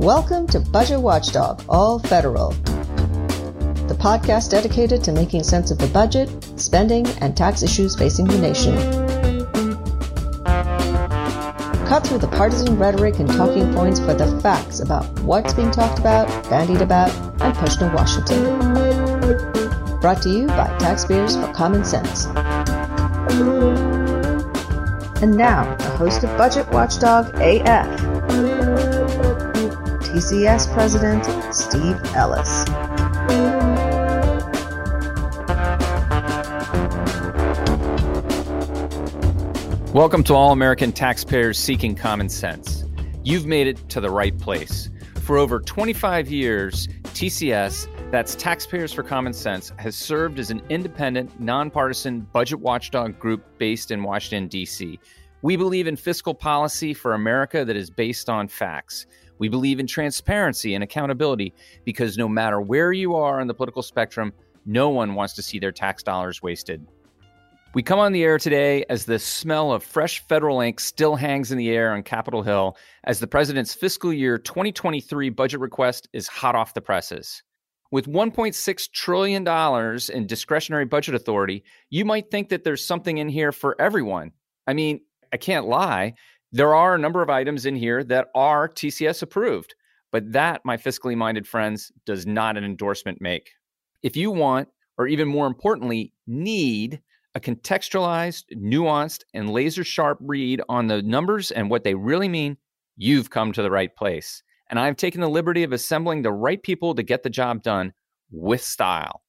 Welcome to Budget Watchdog, all federal. The podcast dedicated to making sense of the budget, spending, and tax issues facing the nation. Cut through the partisan rhetoric and talking points for the facts about what's being talked about, bandied about, and pushed in Washington. Brought to you by Taxpayers for Common Sense. And now, the host of Budget Watchdog AF, TCS President Steve Ellis. Welcome to All American Taxpayers Seeking Common Sense. You've made it to the right place. For over 25 years, TCS that's Taxpayers for Common Sense has served as an independent, nonpartisan budget watchdog group based in Washington, D.C. We believe in fiscal policy for America that is based on facts. We believe in transparency and accountability because no matter where you are on the political spectrum, no one wants to see their tax dollars wasted. We come on the air today as the smell of fresh federal ink still hangs in the air on Capitol Hill as the president's fiscal year 2023 budget request is hot off the presses. With $1.6 trillion in discretionary budget authority, you might think that there's something in here for everyone. I mean, I can't lie. There are a number of items in here that are TCS approved, but that, my fiscally minded friends, does not an endorsement make. If you want, or even more importantly, need a contextualized, nuanced, and laser sharp read on the numbers and what they really mean, you've come to the right place and I've taken the liberty of assembling the right people to get the job done with style.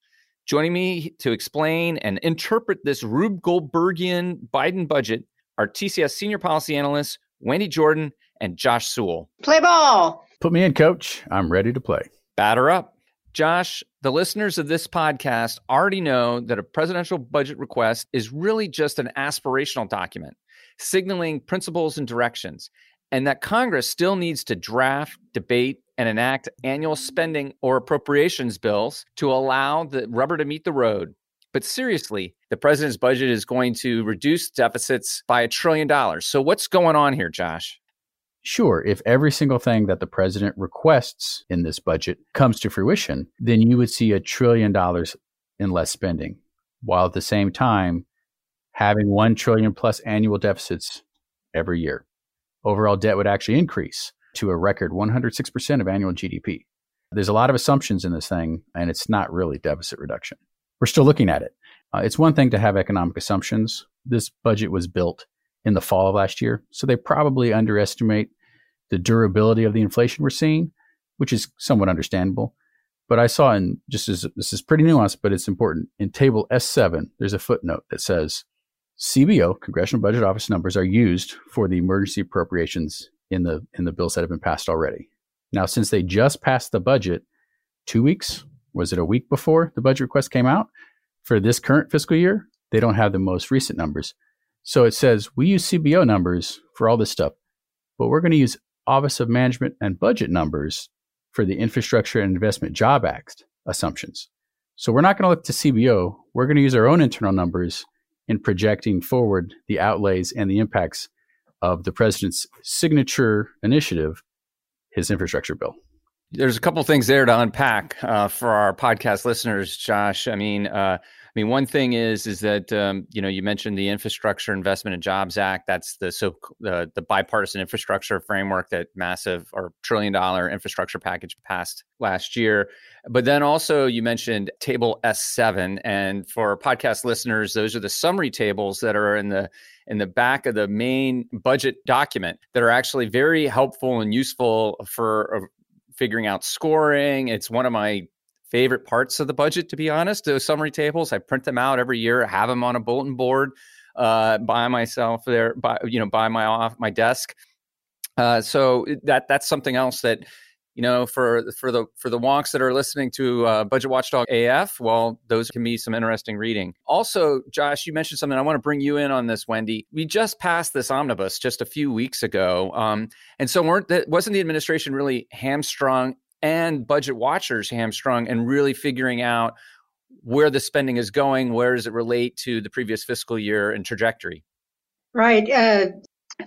Joining me to explain and interpret this Rube Goldbergian Biden budget are TCS senior policy analysts Wendy Jordan and Josh Sewell. Play ball. Put me in, coach. I'm ready to play. Batter up. Josh, the listeners of this podcast already know that a presidential budget request is really just an aspirational document, signaling principles and directions and that Congress still needs to draft, debate, and enact annual spending or appropriations bills to allow the rubber to meet the road. But seriously, the president's budget is going to reduce deficits by a trillion dollars. So, what's going on here, Josh? Sure, if every single thing that the president requests in this budget comes to fruition, then you would see a trillion dollars in less spending, while at the same time having 1 trillion plus annual deficits every year overall debt would actually increase to a record 106% of annual GDP. There's a lot of assumptions in this thing, and it's not really deficit reduction. We're still looking at it. Uh, it's one thing to have economic assumptions. This budget was built in the fall of last year, so they probably underestimate the durability of the inflation we're seeing, which is somewhat understandable. But I saw in just as this is pretty nuanced, but it's important. In table S7, there's a footnote that says CBO, Congressional Budget Office numbers, are used for the emergency appropriations in the in the bills that have been passed already. Now, since they just passed the budget two weeks, was it a week before the budget request came out for this current fiscal year? They don't have the most recent numbers. So it says we use CBO numbers for all this stuff, but we're going to use Office of Management and Budget numbers for the Infrastructure and Investment Job Act assumptions. So we're not going to look to CBO. We're going to use our own internal numbers in projecting forward the outlays and the impacts of the president's signature initiative, his infrastructure bill. There's a couple things there to unpack uh, for our podcast listeners, Josh. I mean, uh, I mean, one thing is is that um, you know you mentioned the Infrastructure Investment and Jobs Act. That's the so the the bipartisan infrastructure framework that massive or trillion dollar infrastructure package passed last year. But then also you mentioned Table S seven, and for podcast listeners, those are the summary tables that are in the in the back of the main budget document that are actually very helpful and useful for uh, figuring out scoring. It's one of my favorite parts of the budget, to be honest. Those summary tables, I print them out every year, have them on a bulletin board uh, by myself there, by you know, by my off my desk. Uh, so that that's something else that you know for for the for the wonks that are listening to uh, Budget Watchdog AF. Well, those can be some interesting reading. Also, Josh, you mentioned something. I want to bring you in on this, Wendy. We just passed this omnibus just a few weeks ago, um, and so weren't that wasn't the administration really hamstrung and budget watchers hamstrung and really figuring out where the spending is going, where does it relate to the previous fiscal year and trajectory? Right. Uh,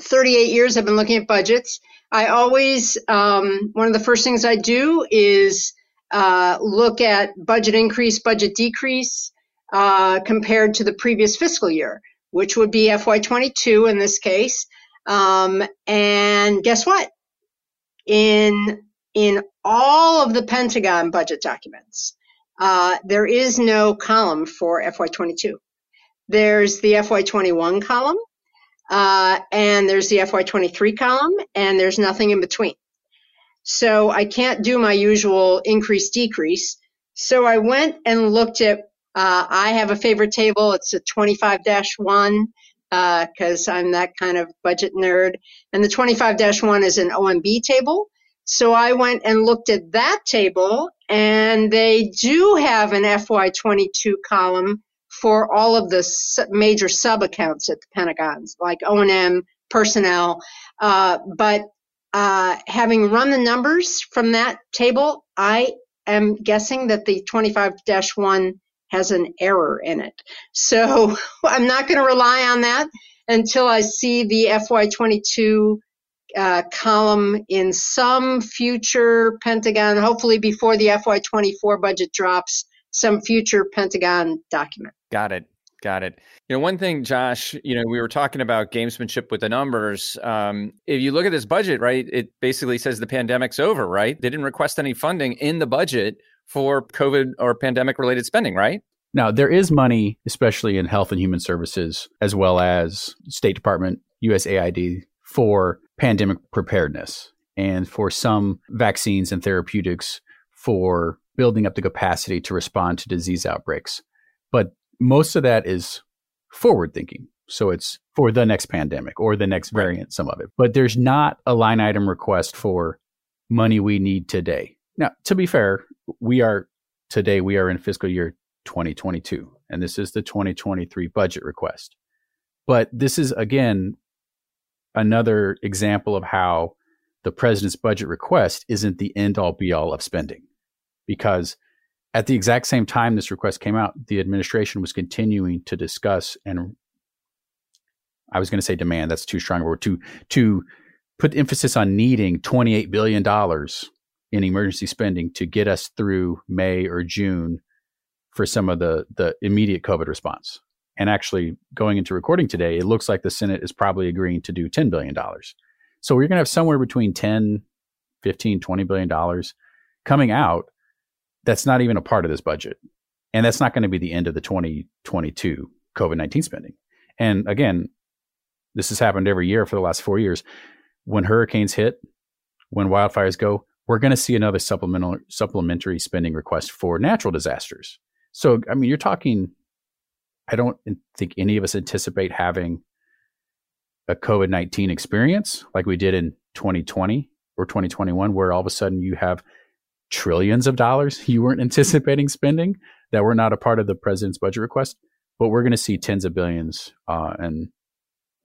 38 years I've been looking at budgets. I always, um, one of the first things I do is uh, look at budget increase, budget decrease uh, compared to the previous fiscal year, which would be FY22 in this case. Um, and guess what? In in all of the Pentagon budget documents, uh, there is no column for FY22. There's the FY21 column, uh, and there's the FY23 column, and there's nothing in between. So I can't do my usual increase decrease. So I went and looked at, uh, I have a favorite table. It's a 25 1 because uh, I'm that kind of budget nerd. And the 25 1 is an OMB table. So I went and looked at that table, and they do have an FY22 column for all of the major sub accounts at the Pentagons, like O&M, personnel. Uh, but uh, having run the numbers from that table, I am guessing that the 25 1 has an error in it. So I'm not going to rely on that until I see the FY22 uh, column in some future Pentagon, hopefully before the FY24 budget drops, some future Pentagon document. Got it. Got it. You know, one thing, Josh, you know, we were talking about gamesmanship with the numbers. Um, if you look at this budget, right, it basically says the pandemic's over, right? They didn't request any funding in the budget for COVID or pandemic related spending, right? Now, there is money, especially in health and human services, as well as State Department, USAID, for pandemic preparedness and for some vaccines and therapeutics for building up the capacity to respond to disease outbreaks. But most of that is forward thinking. So it's for the next pandemic or the next variant, some of it. But there's not a line item request for money we need today. Now, to be fair, we are today, we are in fiscal year 2022, and this is the 2023 budget request. But this is, again, another example of how the president's budget request isn't the end all be all of spending because at the exact same time this request came out, the administration was continuing to discuss and I was going to say demand. That's too strong a word. To to put emphasis on needing twenty eight billion dollars in emergency spending to get us through May or June for some of the the immediate COVID response. And actually, going into recording today, it looks like the Senate is probably agreeing to do $10 billion. So we're going to have somewhere between 10, 15, 20 billion dollars coming out that's not even a part of this budget. And that's not going to be the end of the 2022 COVID 19 spending. And again, this has happened every year for the last four years. When hurricanes hit, when wildfires go, we're going to see another supplemental supplementary spending request for natural disasters. So, I mean, you're talking. I don't think any of us anticipate having a COVID nineteen experience like we did in 2020 or 2021, where all of a sudden you have trillions of dollars you weren't anticipating spending that were not a part of the president's budget request. But we're going to see tens of billions uh, and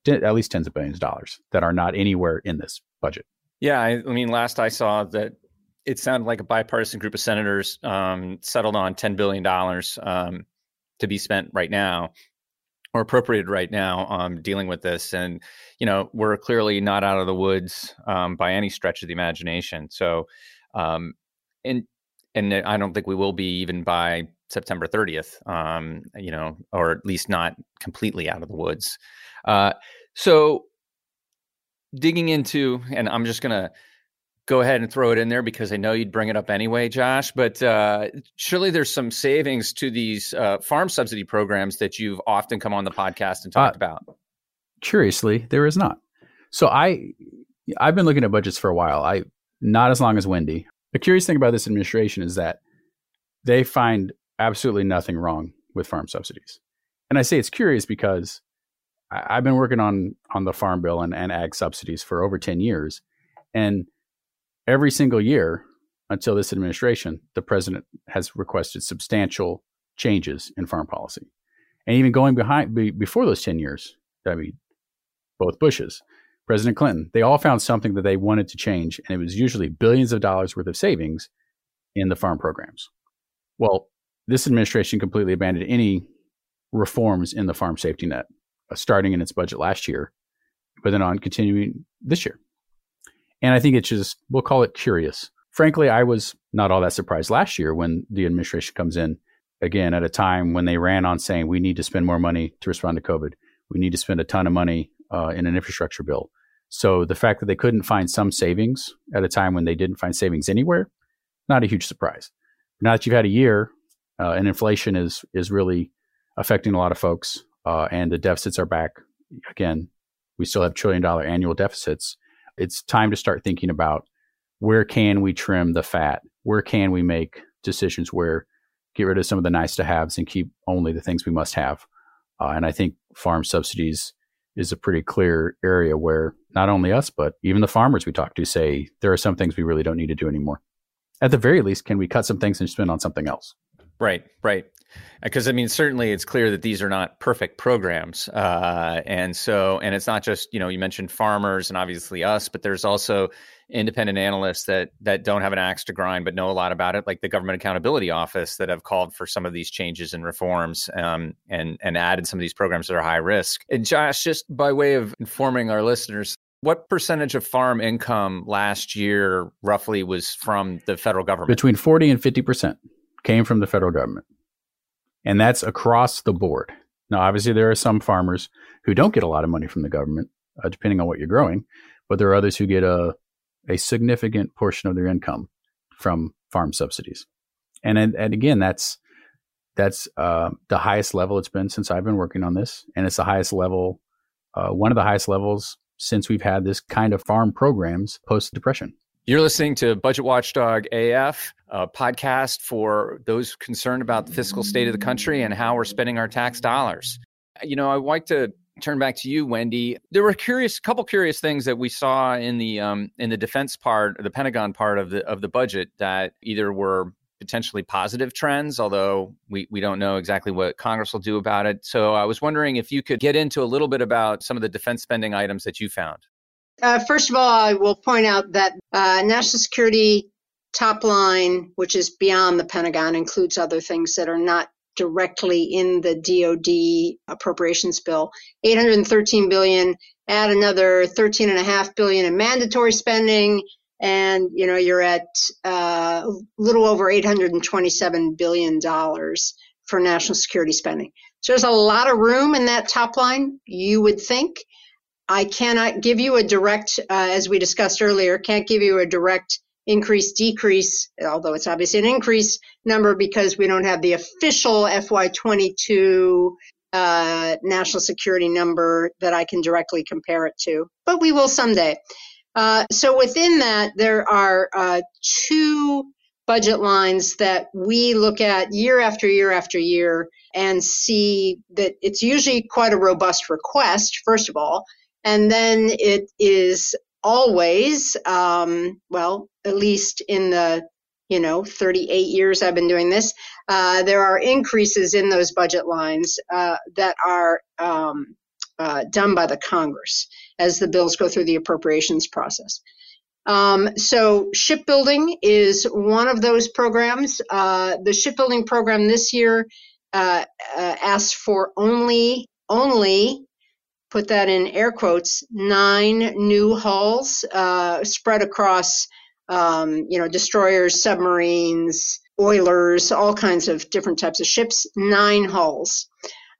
at least tens of billions of dollars that are not anywhere in this budget. Yeah, I, I mean, last I saw that it sounded like a bipartisan group of senators um, settled on ten billion dollars um, to be spent right now or appropriated right now um, dealing with this. And, you know, we're clearly not out of the woods um, by any stretch of the imagination. So, um, and and I don't think we will be even by September 30th, um, you know, or at least not completely out of the woods. Uh, so digging into, and I'm just going to go ahead and throw it in there because I know you'd bring it up anyway, Josh. But uh, surely there's some savings to these uh, farm subsidy programs that you've often come on the podcast and talked uh, about. Curiously, there is not. So I, I've been looking at budgets for a while. I not as long as Wendy. The curious thing about this administration is that they find absolutely nothing wrong with farm subsidies. And I say it's curious because I, have been working on on the farm bill and, and ag subsidies for over 10 years. And every single year until this administration, the president has requested substantial changes in farm policy. And even going behind be, before those 10 years, I mean, both Bushes, President Clinton, they all found something that they wanted to change, and it was usually billions of dollars worth of savings in the farm programs. Well, this administration completely abandoned any reforms in the farm safety net, uh, starting in its budget last year, but then on continuing this year. And I think it's just, we'll call it curious. Frankly, I was not all that surprised last year when the administration comes in again at a time when they ran on saying we need to spend more money to respond to COVID. We need to spend a ton of money uh, in an infrastructure bill. So the fact that they couldn't find some savings at a time when they didn't find savings anywhere, not a huge surprise. Now that you've had a year uh, and inflation is is really affecting a lot of folks, uh, and the deficits are back again. We still have trillion dollar annual deficits. It's time to start thinking about where can we trim the fat? Where can we make decisions where get rid of some of the nice to haves and keep only the things we must have? Uh, and I think farm subsidies is a pretty clear area where not only us, but even the farmers we talk to say there are some things we really don't need to do anymore. At the very least, can we cut some things and spend on something else? Right, right. Because I mean, certainly it's clear that these are not perfect programs, uh, and so and it's not just you know you mentioned farmers and obviously us, but there's also independent analysts that that don't have an axe to grind but know a lot about it, like the Government Accountability Office, that have called for some of these changes and reforms, um, and and added some of these programs that are high risk. And Josh, just by way of informing our listeners, what percentage of farm income last year roughly was from the federal government? Between forty and fifty percent came from the federal government. And that's across the board. Now, obviously, there are some farmers who don't get a lot of money from the government, uh, depending on what you're growing, but there are others who get a, a significant portion of their income from farm subsidies. And, and, and again, that's, that's uh, the highest level it's been since I've been working on this. And it's the highest level, uh, one of the highest levels since we've had this kind of farm programs post depression. You're listening to Budget Watchdog AF, a podcast for those concerned about the fiscal state of the country and how we're spending our tax dollars. You know, I'd like to turn back to you, Wendy. There were curious, couple curious things that we saw in the um, in the defense part, the Pentagon part of the of the budget that either were potentially positive trends, although we, we don't know exactly what Congress will do about it. So I was wondering if you could get into a little bit about some of the defense spending items that you found. Uh, first of all, I will point out that uh, national security top line, which is beyond the Pentagon, includes other things that are not directly in the DoD appropriations bill. 813 billion. Add another 13 and a half billion in mandatory spending, and you know you're at a uh, little over 827 billion dollars for national security spending. So there's a lot of room in that top line. You would think I cannot give you a direct, uh, as we discussed earlier, can't give you a direct increase decrease, although it's obviously an increase number because we don't have the official FY22 uh, national security number that I can directly compare it to, but we will someday. Uh, so within that, there are uh, two budget lines that we look at year after year after year and see that it's usually quite a robust request, first of all, and then it is always, um, well, at least in the you know 38 years I've been doing this, uh, there are increases in those budget lines uh, that are um, uh, done by the Congress as the bills go through the appropriations process. Um, so shipbuilding is one of those programs. Uh, the shipbuilding program this year uh, uh, asks for only only put that in air quotes, nine new hulls uh, spread across, um, you know, destroyers, submarines, oilers, all kinds of different types of ships, nine hulls.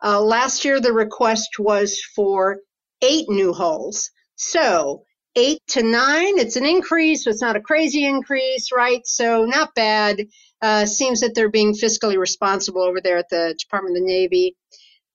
Uh, last year, the request was for eight new hulls. So, eight to nine, it's an increase. It's not a crazy increase, right? So, not bad. Uh, seems that they're being fiscally responsible over there at the Department of the Navy.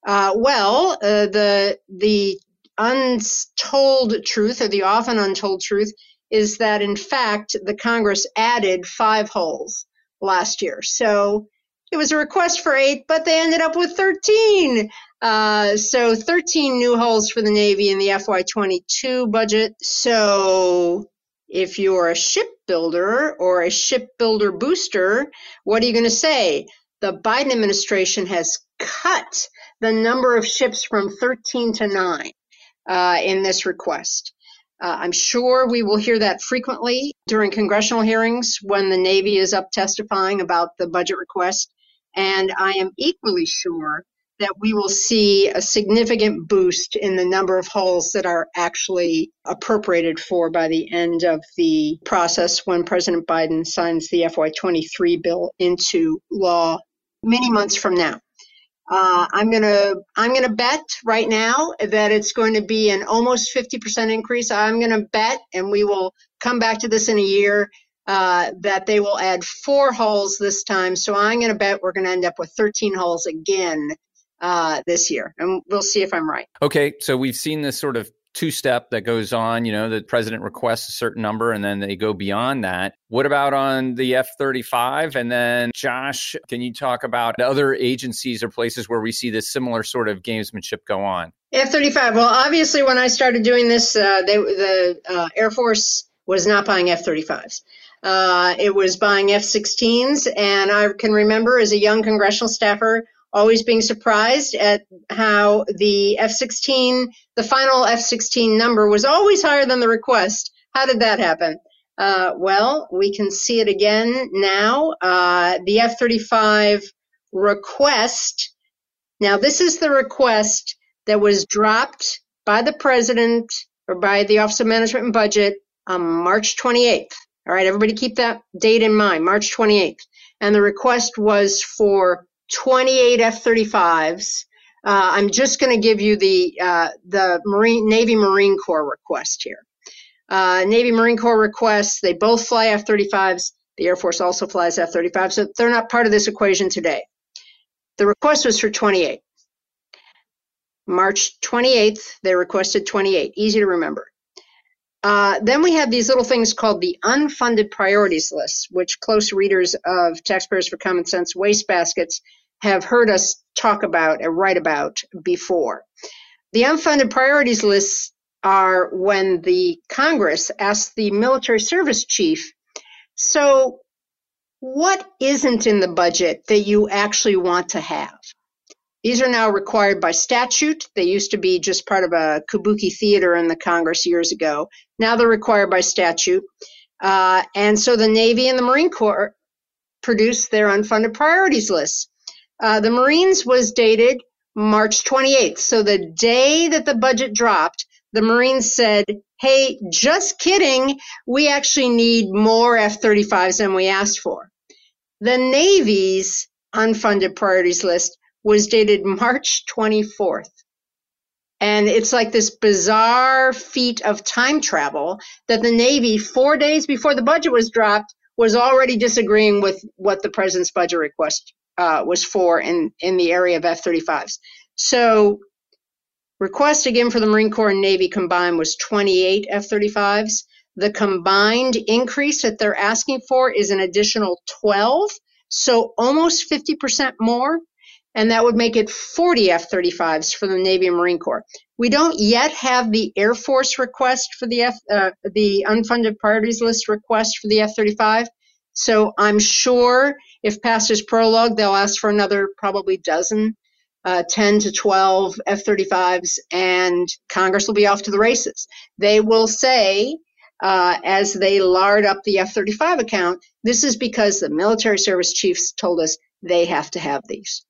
Uh, well, uh, the the untold truth, or the often untold truth, is that in fact the Congress added five hulls last year. So it was a request for eight, but they ended up with 13. Uh, so 13 new hulls for the Navy in the FY22 budget. So if you're a shipbuilder or a shipbuilder booster, what are you going to say? The Biden administration has cut the number of ships from 13 to 9 uh, in this request. Uh, I'm sure we will hear that frequently during congressional hearings when the Navy is up testifying about the budget request. And I am equally sure that we will see a significant boost in the number of hulls that are actually appropriated for by the end of the process when President Biden signs the FY23 bill into law many months from now. Uh, I'm gonna I'm gonna bet right now that it's going to be an almost 50% increase. I'm gonna bet, and we will come back to this in a year, uh, that they will add four holes this time. So I'm gonna bet we're gonna end up with 13 holes again uh, this year, and we'll see if I'm right. Okay, so we've seen this sort of two step that goes on. You know, the president requests a certain number and then they go beyond that. What about on the F 35? And then, Josh, can you talk about other agencies or places where we see this similar sort of gamesmanship go on? F 35. Well, obviously, when I started doing this, uh, they, the uh, Air Force was not buying F 35s. Uh, it was buying F 16s. And I can remember as a young congressional staffer always being surprised at how the F-16, the final F-16 number was always higher than the request. How did that happen? Uh, well, we can see it again now. Uh, the F-35 request. Now, this is the request that was dropped by the president or by the Office of Management and Budget on March 28th. All right, everybody keep that date in mind, March 28th. And the request was for 28 F-35s. Uh, I'm just going to give you the uh, the Marine Navy Marine Corps request here. Uh, Navy Marine Corps requests. They both fly F-35s. The Air Force also flies F-35s, so they're not part of this equation today. The request was for 28. March 28th, they requested 28. Easy to remember. Uh, then we have these little things called the unfunded priorities list, which close readers of Taxpayers for Common Sense waste baskets have heard us talk about and write about before. The unfunded priorities lists are when the Congress asks the military service chief, so what isn't in the budget that you actually want to have? These are now required by statute. They used to be just part of a kabuki theater in the Congress years ago. Now they're required by statute. Uh, and so the Navy and the Marine Corps produced their unfunded priorities lists. Uh, the Marines was dated March 28th. So the day that the budget dropped, the Marines said, hey, just kidding. We actually need more F 35s than we asked for. The Navy's unfunded priorities list was dated March 24th. And it's like this bizarre feat of time travel that the Navy, four days before the budget was dropped, was already disagreeing with what the president's budget request uh, was for in, in the area of F 35s. So, request again for the Marine Corps and Navy combined was 28 F 35s. The combined increase that they're asking for is an additional 12, so almost 50% more and that would make it 40 F 35s for the Navy and Marine Corps. We don't yet have the Air Force request for the F, uh, the unfunded priorities list request for the F 35. So I'm sure if past is prologue, they'll ask for another probably dozen, uh, 10 to 12 F 35s, and Congress will be off to the races. They will say, uh, as they lard up the F 35 account, this is because the military service chiefs told us they have to have these.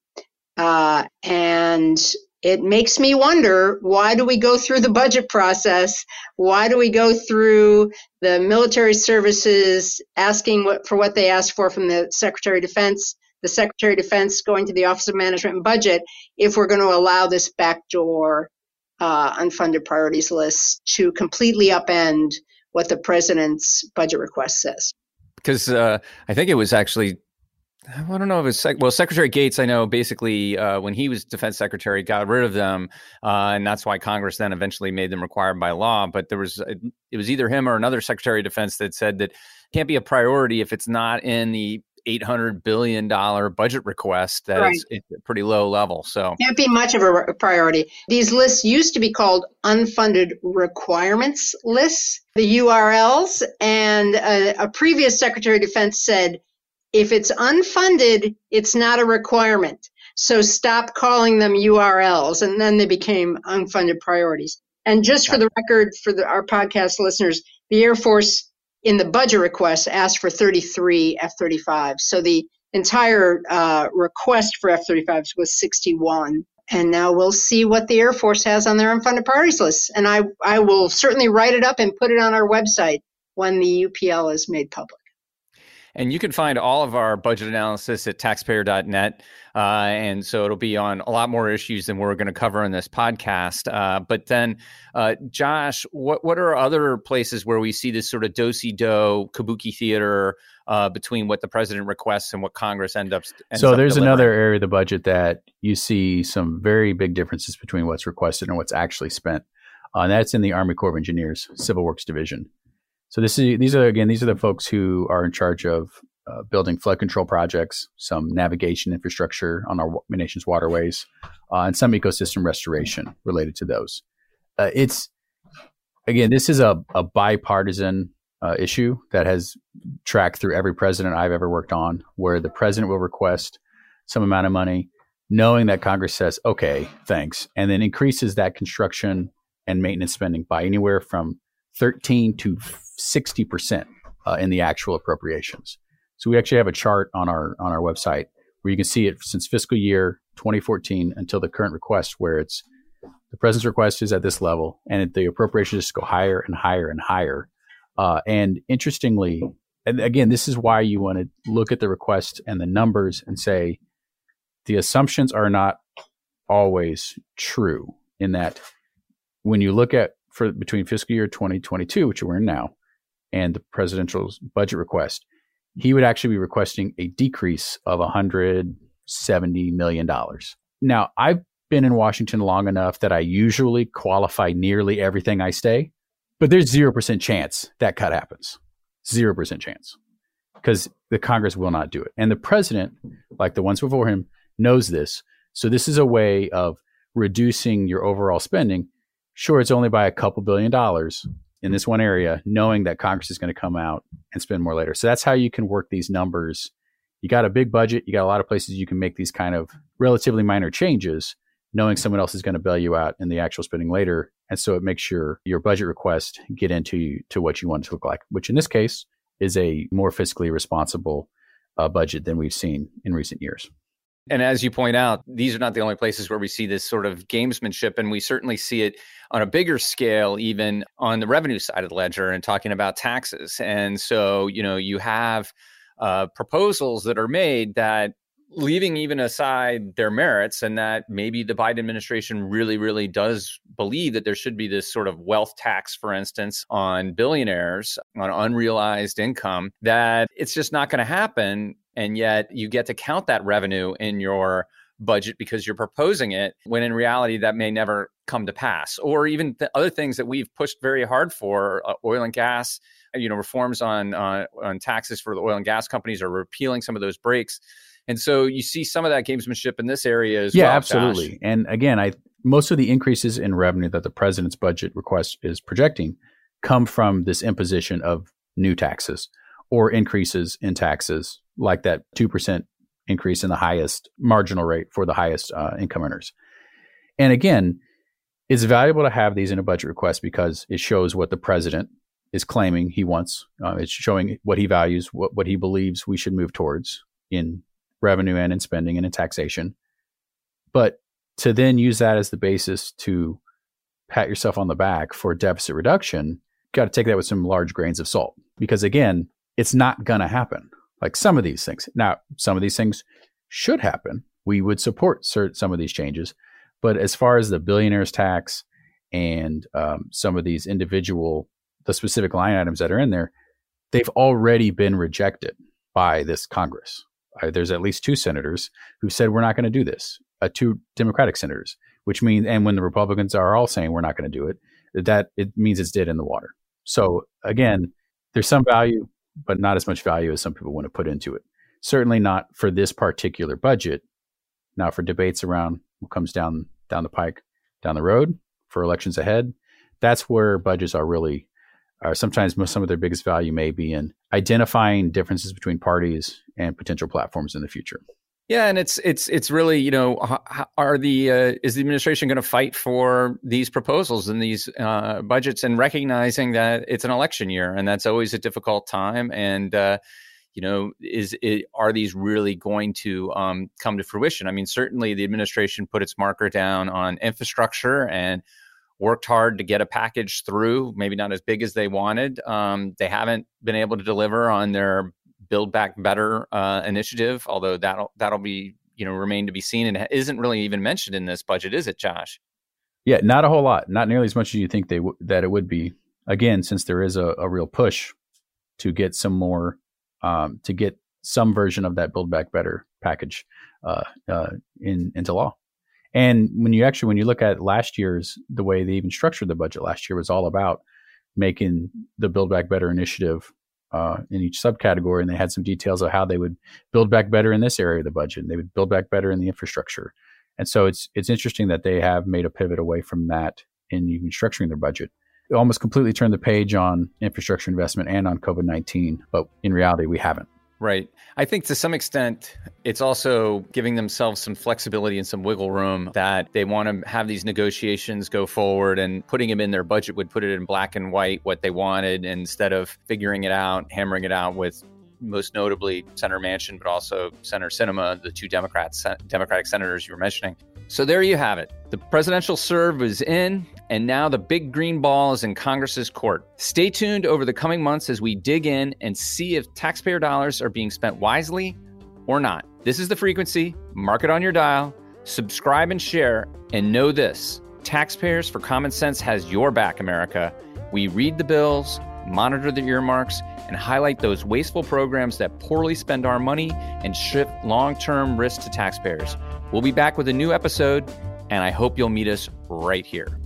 Uh, and it makes me wonder why do we go through the budget process? Why do we go through the military services asking what, for what they asked for from the Secretary of Defense, the Secretary of Defense going to the Office of Management and Budget if we're going to allow this backdoor uh, unfunded priorities list to completely upend what the president's budget request says? Because uh, I think it was actually I don't know if it's sec- well, Secretary Gates. I know basically uh, when he was Defense Secretary, got rid of them, uh, and that's why Congress then eventually made them required by law. But there was it was either him or another Secretary of Defense that said that can't be a priority if it's not in the eight hundred billion dollar budget request. That right. a pretty low level. So can't be much of a priority. These lists used to be called unfunded requirements lists, the URLs, and a, a previous Secretary of Defense said if it's unfunded, it's not a requirement. So stop calling them URLs. And then they became unfunded priorities. And just for the record, for the, our podcast listeners, the Air Force in the budget request asked for 33 F 35s. So the entire uh, request for F 35s was 61 and now we'll see what the Air Force has on their unfunded priorities list. And I, I will certainly write it up and put it on our website when the UPL is made public. And you can find all of our budget analysis at taxpayer.net. Uh, and so it'll be on a lot more issues than we're going to cover in this podcast. Uh, but then, uh, Josh, what, what are other places where we see this sort of do si do kabuki theater uh, between what the president requests and what Congress end up? so there's another area of the budget that you see some very big differences between what's requested and what's actually spent. Uh, and that's in the Army Corps of Engineers Civil Works Division. So this is these are again these are the folks who are in charge of uh, building flood control projects, some navigation infrastructure on our nation's waterways, uh, and some ecosystem restoration related to those. Uh, it's again this is a, a bipartisan uh, issue that has tracked through every president I've ever worked on, where the president will request some amount of money, knowing that Congress says okay, thanks, and then increases that construction and maintenance spending by anywhere from 13 to 60% uh, in the actual appropriations. So we actually have a chart on our on our website where you can see it since fiscal year 2014 until the current request where it's the president's request is at this level and the appropriations just go higher and higher and higher. Uh, and interestingly, and again, this is why you want to look at the request and the numbers and say the assumptions are not always true in that when you look at for between fiscal year 2022, which we're in now, and the presidential budget request, he would actually be requesting a decrease of 170 million dollars. Now, I've been in Washington long enough that I usually qualify nearly everything I say, but there's 0% chance that cut happens. 0% chance. Because the Congress will not do it. And the president, like the ones before him, knows this. So this is a way of reducing your overall spending Sure, it's only by a couple billion dollars in this one area, knowing that Congress is going to come out and spend more later. So that's how you can work these numbers. You got a big budget, you got a lot of places you can make these kind of relatively minor changes, knowing someone else is going to bail you out in the actual spending later. And so it makes your your budget request get into to what you want it to look like, which in this case is a more fiscally responsible uh, budget than we've seen in recent years. And as you point out, these are not the only places where we see this sort of gamesmanship, and we certainly see it on a bigger scale, even on the revenue side of the ledger, and talking about taxes. And so, you know, you have uh, proposals that are made that leaving even aside their merits and that maybe the Biden administration really, really does believe that there should be this sort of wealth tax, for instance, on billionaires, on unrealized income, that it's just not going to happen and yet you get to count that revenue in your budget because you're proposing it when in reality that may never come to pass. Or even the other things that we've pushed very hard for uh, oil and gas you know reforms on uh, on taxes for the oil and gas companies or repealing some of those breaks. And so you see some of that gamesmanship in this area as yeah well, absolutely. Josh. and again i most of the increases in revenue that the president's budget request is projecting come from this imposition of new taxes or increases in taxes like that 2% increase in the highest marginal rate for the highest uh, income earners. And again, it's valuable to have these in a budget request because it shows what the president is claiming he wants. Uh, it's showing what he values, what, what he believes we should move towards in revenue and in spending and in taxation. But to then use that as the basis to pat yourself on the back for deficit reduction, got to take that with some large grains of salt. Because again, it's not going to happen like some of these things. Now, some of these things should happen. We would support some of these changes. But as far as the billionaires tax and um, some of these individual, the specific line items that are in there, they've already been rejected by this Congress. Uh, there's at least two senators who said we're not going to do this. Uh, two Democratic senators, which means, and when the Republicans are all saying we're not going to do it, that it means it's dead in the water. So again, there's some value but not as much value as some people want to put into it. Certainly not for this particular budget. Now, for debates around what comes down down the pike, down the road for elections ahead, that's where budgets are really are sometimes some of their biggest value may be in identifying differences between parties and potential platforms in the future. Yeah, and it's it's it's really you know are the uh, is the administration going to fight for these proposals and these uh, budgets and recognizing that it's an election year and that's always a difficult time and uh, you know, is it, are these really going to um, come to fruition? I mean, certainly the administration put its marker down on infrastructure and worked hard to get a package through, maybe not as big as they wanted. Um, they haven't been able to deliver on their Build Back Better uh, initiative, although that'll that'll be you know remain to be seen and isn't really even mentioned in this budget, is it, Josh? Yeah, not a whole lot. Not nearly as much as you think they w- that it would be. Again, since there is a, a real push to get some more, um, to get some version of that Build Back Better package uh, uh, in into law. And when you actually when you look at last year's the way they even structured the budget last year was all about making the Build Back Better initiative uh, in each subcategory, and they had some details of how they would build back better in this area of the budget, and they would build back better in the infrastructure. And so it's it's interesting that they have made a pivot away from that in even structuring their budget. It almost completely turned the page on infrastructure investment and on COVID nineteen, but in reality, we haven't. Right. I think to some extent, it's also giving themselves some flexibility and some wiggle room that they want to have these negotiations go forward and putting them in their budget would put it in black and white what they wanted instead of figuring it out, hammering it out with most notably Senator Manchin, but also Senator Sinema, the two Democrats, Democratic senators you were mentioning. So there you have it. The presidential serve is in, and now the big green ball is in Congress's court. Stay tuned over the coming months as we dig in and see if taxpayer dollars are being spent wisely or not. This is the frequency. Mark it on your dial. Subscribe and share. And know this Taxpayers for Common Sense has your back, America. We read the bills, monitor the earmarks, and highlight those wasteful programs that poorly spend our money and shift long term risk to taxpayers. We'll be back with a new episode, and I hope you'll meet us right here.